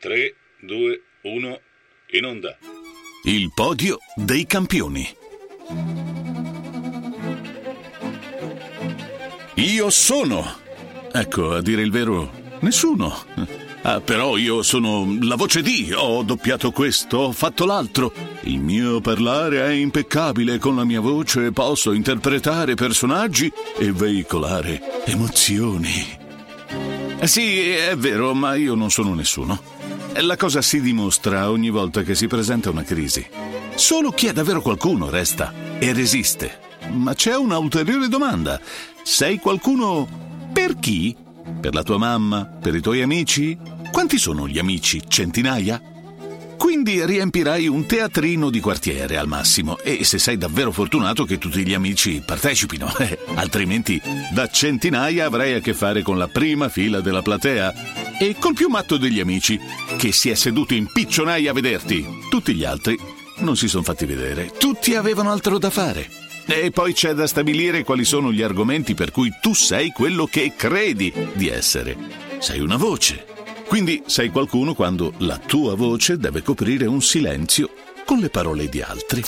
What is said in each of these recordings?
3, 2, 1, in onda. Il podio dei campioni. Io sono. Ecco, a dire il vero, nessuno. Ah, però io sono la voce di, ho doppiato questo, ho fatto l'altro. Il mio parlare è impeccabile, con la mia voce posso interpretare personaggi e veicolare emozioni. Eh sì, è vero, ma io non sono nessuno. La cosa si dimostra ogni volta che si presenta una crisi. Solo chi è davvero qualcuno resta e resiste. Ma c'è una ulteriore domanda. Sei qualcuno per chi? Per la tua mamma? Per i tuoi amici? Quanti sono gli amici? Centinaia? Quindi riempirai un teatrino di quartiere al massimo e se sei davvero fortunato che tutti gli amici partecipino, eh, altrimenti da centinaia avrai a che fare con la prima fila della platea e col più matto degli amici che si è seduto in piccionaia a vederti. Tutti gli altri non si sono fatti vedere, tutti avevano altro da fare. E poi c'è da stabilire quali sono gli argomenti per cui tu sei quello che credi di essere. Sei una voce quindi sei qualcuno quando la tua voce deve coprire un silenzio con le parole di altri.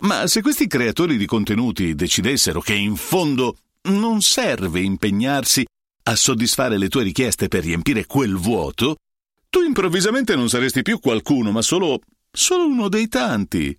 Ma se questi creatori di contenuti decidessero che in fondo non serve impegnarsi a soddisfare le tue richieste per riempire quel vuoto, tu improvvisamente non saresti più qualcuno, ma solo, solo uno dei tanti.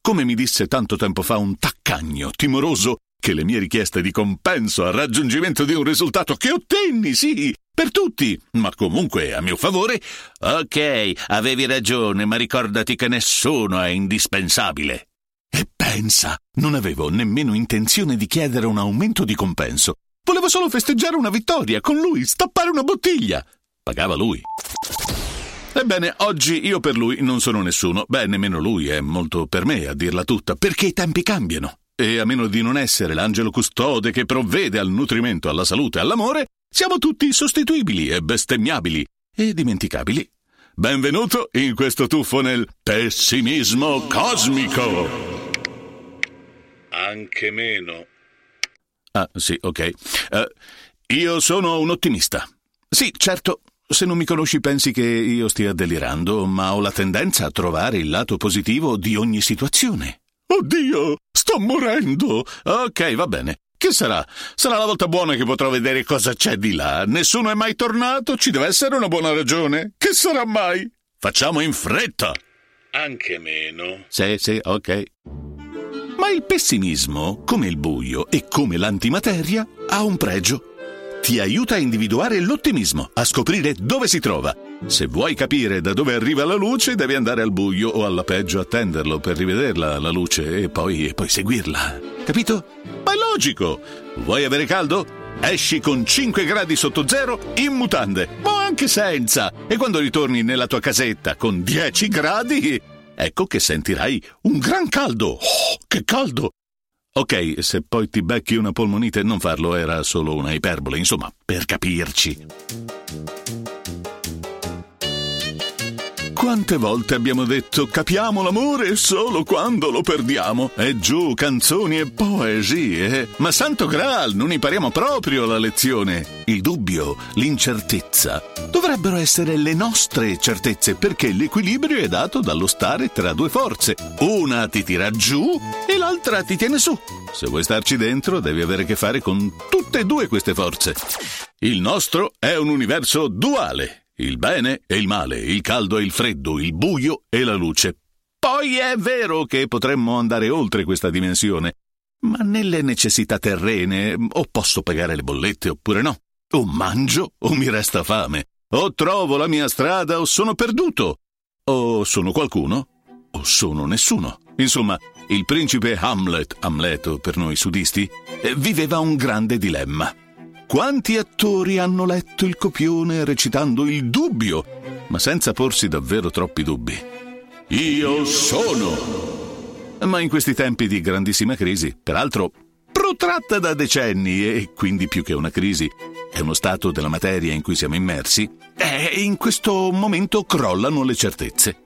Come mi disse tanto tempo fa un taccagno timoroso che le mie richieste di compenso al raggiungimento di un risultato che ottenni, sì, per tutti, ma comunque a mio favore. Ok, avevi ragione, ma ricordati che nessuno è indispensabile. E pensa, non avevo nemmeno intenzione di chiedere un aumento di compenso. Volevo solo festeggiare una vittoria con lui, stappare una bottiglia. Pagava lui. Ebbene, oggi io per lui non sono nessuno. Beh, nemmeno lui è molto per me, a dirla tutta, perché i tempi cambiano. E a meno di non essere l'angelo custode che provvede al nutrimento, alla salute e all'amore, siamo tutti sostituibili e bestemmiabili e dimenticabili. Benvenuto in questo tuffo nel pessimismo cosmico. Anche meno. Ah, sì, ok. Uh, io sono un ottimista. Sì, certo, se non mi conosci pensi che io stia delirando, ma ho la tendenza a trovare il lato positivo di ogni situazione. Oddio, sto morendo. Ok, va bene. Che sarà? Sarà la volta buona che potrò vedere cosa c'è di là. Nessuno è mai tornato, ci deve essere una buona ragione. Che sarà mai? Facciamo in fretta. Anche meno. Sì, sì, ok. Ma il pessimismo, come il buio e come l'antimateria, ha un pregio ti aiuta a individuare l'ottimismo, a scoprire dove si trova. Se vuoi capire da dove arriva la luce, devi andare al buio o alla peggio attenderlo per rivederla la luce e poi, e poi seguirla. Capito? Ma è logico! Vuoi avere caldo? Esci con 5 gradi sotto zero in mutande, o anche senza. E quando ritorni nella tua casetta con 10 gradi, ecco che sentirai un gran caldo. Oh, che caldo! Ok, se poi ti becchi una polmonite, non farlo era solo una iperbole, insomma, per capirci. Quante volte abbiamo detto capiamo l'amore solo quando lo perdiamo? E giù canzoni e poesie. Ma santo Graal, non impariamo proprio la lezione. Il dubbio, l'incertezza dovrebbero essere le nostre certezze perché l'equilibrio è dato dallo stare tra due forze. Una ti tira giù e l'altra ti tiene su. Se vuoi starci dentro devi avere a che fare con tutte e due queste forze. Il nostro è un universo duale il bene e il male, il caldo e il freddo, il buio e la luce. Poi è vero che potremmo andare oltre questa dimensione, ma nelle necessità terrene o posso pagare le bollette oppure no. O mangio o mi resta fame. O trovo la mia strada o sono perduto. O sono qualcuno o sono nessuno. Insomma, il principe Hamlet, Amleto per noi sudisti, viveva un grande dilemma. Quanti attori hanno letto il copione recitando il dubbio, ma senza porsi davvero troppi dubbi? Io sono! Ma in questi tempi di grandissima crisi, peraltro protratta da decenni e quindi più che una crisi, è uno stato della materia in cui siamo immersi, e in questo momento crollano le certezze.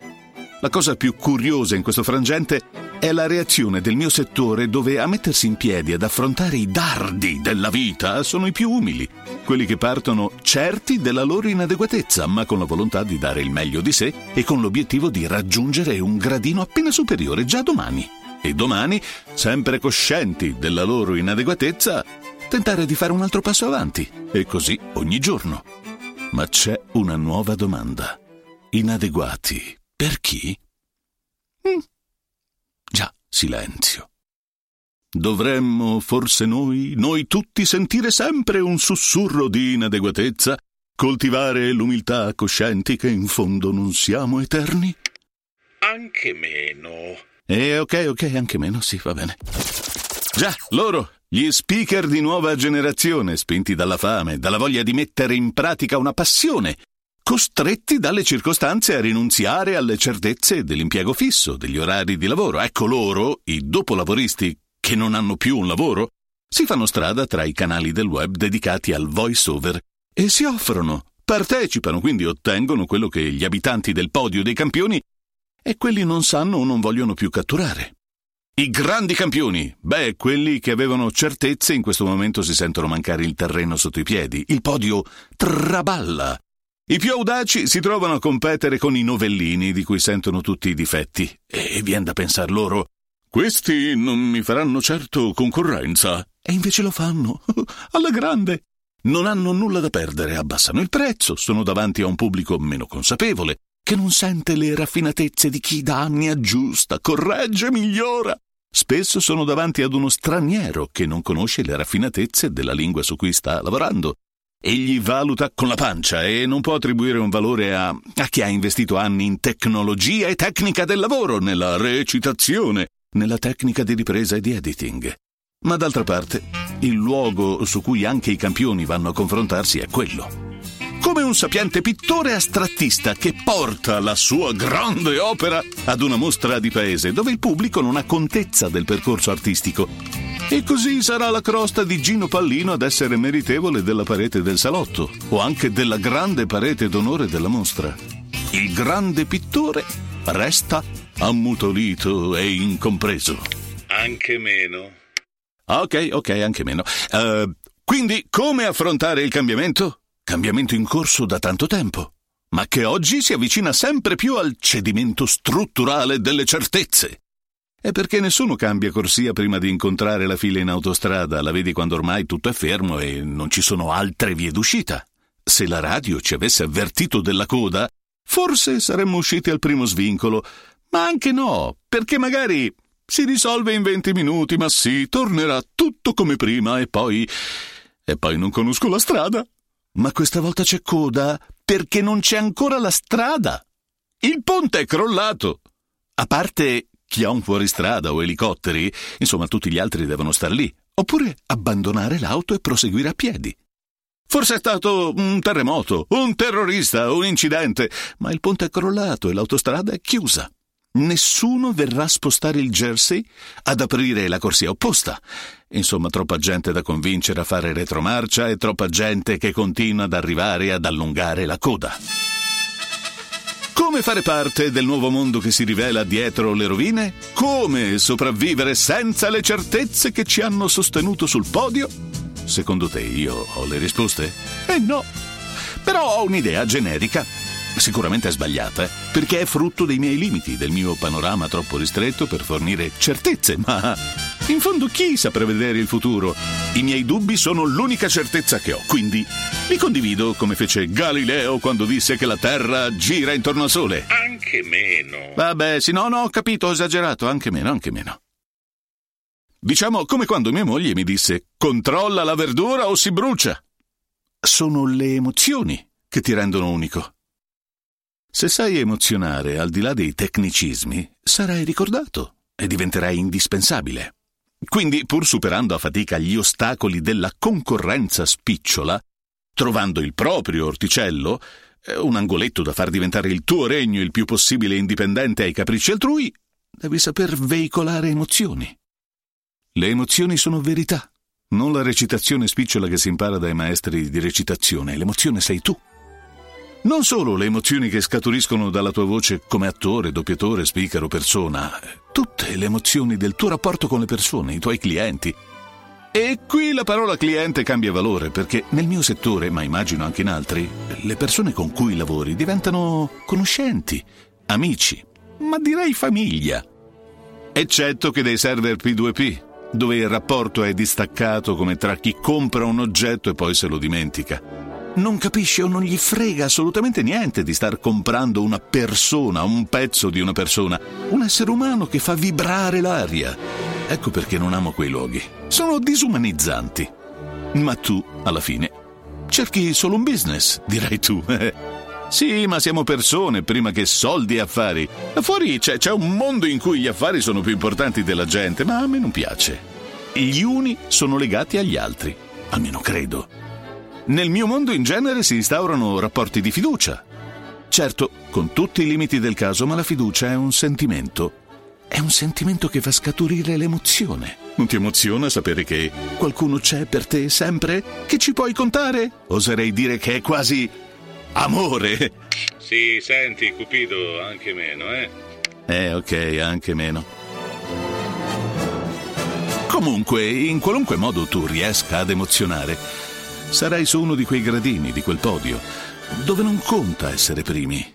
La cosa più curiosa in questo frangente è la reazione del mio settore dove a mettersi in piedi ad affrontare i dardi della vita sono i più umili, quelli che partono certi della loro inadeguatezza, ma con la volontà di dare il meglio di sé e con l'obiettivo di raggiungere un gradino appena superiore già domani. E domani, sempre coscienti della loro inadeguatezza, tentare di fare un altro passo avanti. E così ogni giorno. Ma c'è una nuova domanda. Inadeguati per chi? Mm. Silenzio. Dovremmo, forse noi, noi tutti, sentire sempre un sussurro di inadeguatezza, coltivare l'umiltà coscienti che in fondo non siamo eterni? Anche meno. Eh, ok, ok, anche meno, sì, va bene. Già, loro, gli speaker di nuova generazione, spinti dalla fame, dalla voglia di mettere in pratica una passione, costretti dalle circostanze a rinunziare alle certezze dell'impiego fisso, degli orari di lavoro. Ecco loro, i dopolavoristi che non hanno più un lavoro, si fanno strada tra i canali del web dedicati al voice over e si offrono, partecipano, quindi ottengono quello che gli abitanti del podio dei campioni e quelli non sanno o non vogliono più catturare. I grandi campioni, beh, quelli che avevano certezze in questo momento si sentono mancare il terreno sotto i piedi. Il podio traballa i più audaci si trovano a competere con i novellini di cui sentono tutti i difetti e vien da pensar loro questi non mi faranno certo concorrenza. E invece lo fanno, alla grande. Non hanno nulla da perdere, abbassano il prezzo, sono davanti a un pubblico meno consapevole, che non sente le raffinatezze di chi da anni aggiusta, corregge, migliora. Spesso sono davanti ad uno straniero che non conosce le raffinatezze della lingua su cui sta lavorando Egli valuta con la pancia e non può attribuire un valore a, a chi ha investito anni in tecnologia e tecnica del lavoro, nella recitazione, nella tecnica di ripresa e di editing. Ma d'altra parte, il luogo su cui anche i campioni vanno a confrontarsi è quello. Come un sapiente pittore astrattista che porta la sua grande opera ad una mostra di paese dove il pubblico non ha contezza del percorso artistico e così sarà la crosta di Gino Pallino ad essere meritevole della parete del salotto, o anche della grande parete d'onore della mostra. Il grande pittore resta ammutolito e incompreso. Anche meno. Ok, ok, anche meno. Uh, quindi, come affrontare il cambiamento? Cambiamento in corso da tanto tempo, ma che oggi si avvicina sempre più al cedimento strutturale delle certezze. È perché nessuno cambia corsia prima di incontrare la fila in autostrada, la vedi quando ormai tutto è fermo e non ci sono altre vie d'uscita. Se la radio ci avesse avvertito della coda, forse saremmo usciti al primo svincolo, ma anche no, perché magari si risolve in 20 minuti, ma sì, tornerà tutto come prima e poi... e poi non conosco la strada. Ma questa volta c'è coda perché non c'è ancora la strada. Il ponte è crollato. A parte chi ha un fuoristrada o elicotteri, insomma tutti gli altri devono star lì, oppure abbandonare l'auto e proseguire a piedi. Forse è stato un terremoto, un terrorista, un incidente, ma il ponte è crollato e l'autostrada è chiusa. Nessuno verrà a spostare il Jersey ad aprire la corsia opposta. Insomma, troppa gente da convincere a fare retromarcia e troppa gente che continua ad arrivare ad allungare la coda. Come fare parte del nuovo mondo che si rivela dietro le rovine? Come sopravvivere senza le certezze che ci hanno sostenuto sul podio? Secondo te io ho le risposte? Eh no. Però ho un'idea generica Sicuramente sbagliata, perché è frutto dei miei limiti, del mio panorama troppo ristretto per fornire certezze, ma in fondo chi sa prevedere il futuro? I miei dubbi sono l'unica certezza che ho, quindi li condivido come fece Galileo quando disse che la Terra gira intorno al Sole. Anche meno. Vabbè, sì, no, no, ho capito, ho esagerato, anche meno, anche meno. Diciamo come quando mia moglie mi disse controlla la verdura o si brucia. Sono le emozioni che ti rendono unico. Se sai emozionare al di là dei tecnicismi, sarai ricordato e diventerai indispensabile. Quindi, pur superando a fatica gli ostacoli della concorrenza spicciola, trovando il proprio orticello, eh, un angoletto da far diventare il tuo regno il più possibile indipendente ai capricci altrui, devi saper veicolare emozioni. Le emozioni sono verità, non la recitazione spicciola che si impara dai maestri di recitazione. L'emozione sei tu. Non solo le emozioni che scaturiscono dalla tua voce come attore, doppiatore, speaker o persona, tutte le emozioni del tuo rapporto con le persone, i tuoi clienti. E qui la parola cliente cambia valore perché nel mio settore, ma immagino anche in altri, le persone con cui lavori diventano conoscenti, amici, ma direi famiglia. Eccetto che dei server P2P, dove il rapporto è distaccato come tra chi compra un oggetto e poi se lo dimentica non capisce o non gli frega assolutamente niente di star comprando una persona, un pezzo di una persona, un essere umano che fa vibrare l'aria. Ecco perché non amo quei luoghi. Sono disumanizzanti. Ma tu, alla fine, cerchi solo un business, direi tu. sì, ma siamo persone prima che soldi e affari. Fuori c'è, c'è un mondo in cui gli affari sono più importanti della gente, ma a me non piace. Gli uni sono legati agli altri, almeno credo. Nel mio mondo in genere si instaurano rapporti di fiducia. Certo, con tutti i limiti del caso, ma la fiducia è un sentimento. È un sentimento che fa scaturire l'emozione. Non ti emoziona sapere che qualcuno c'è per te sempre? Che ci puoi contare? Oserei dire che è quasi amore. Sì, senti, Cupido, anche meno, eh? Eh, ok, anche meno. Comunque, in qualunque modo tu riesca ad emozionare, sarai su uno di quei gradini, di quel podio, dove non conta essere primi.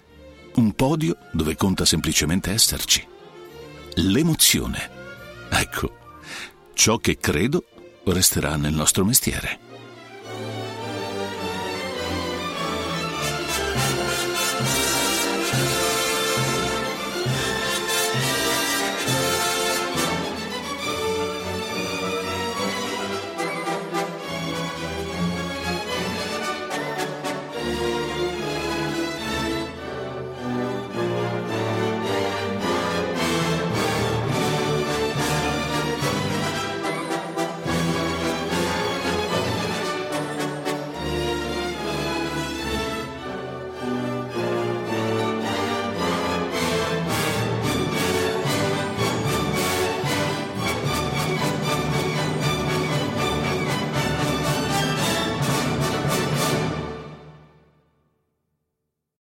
Un podio dove conta semplicemente esserci. L'emozione. Ecco, ciò che credo resterà nel nostro mestiere.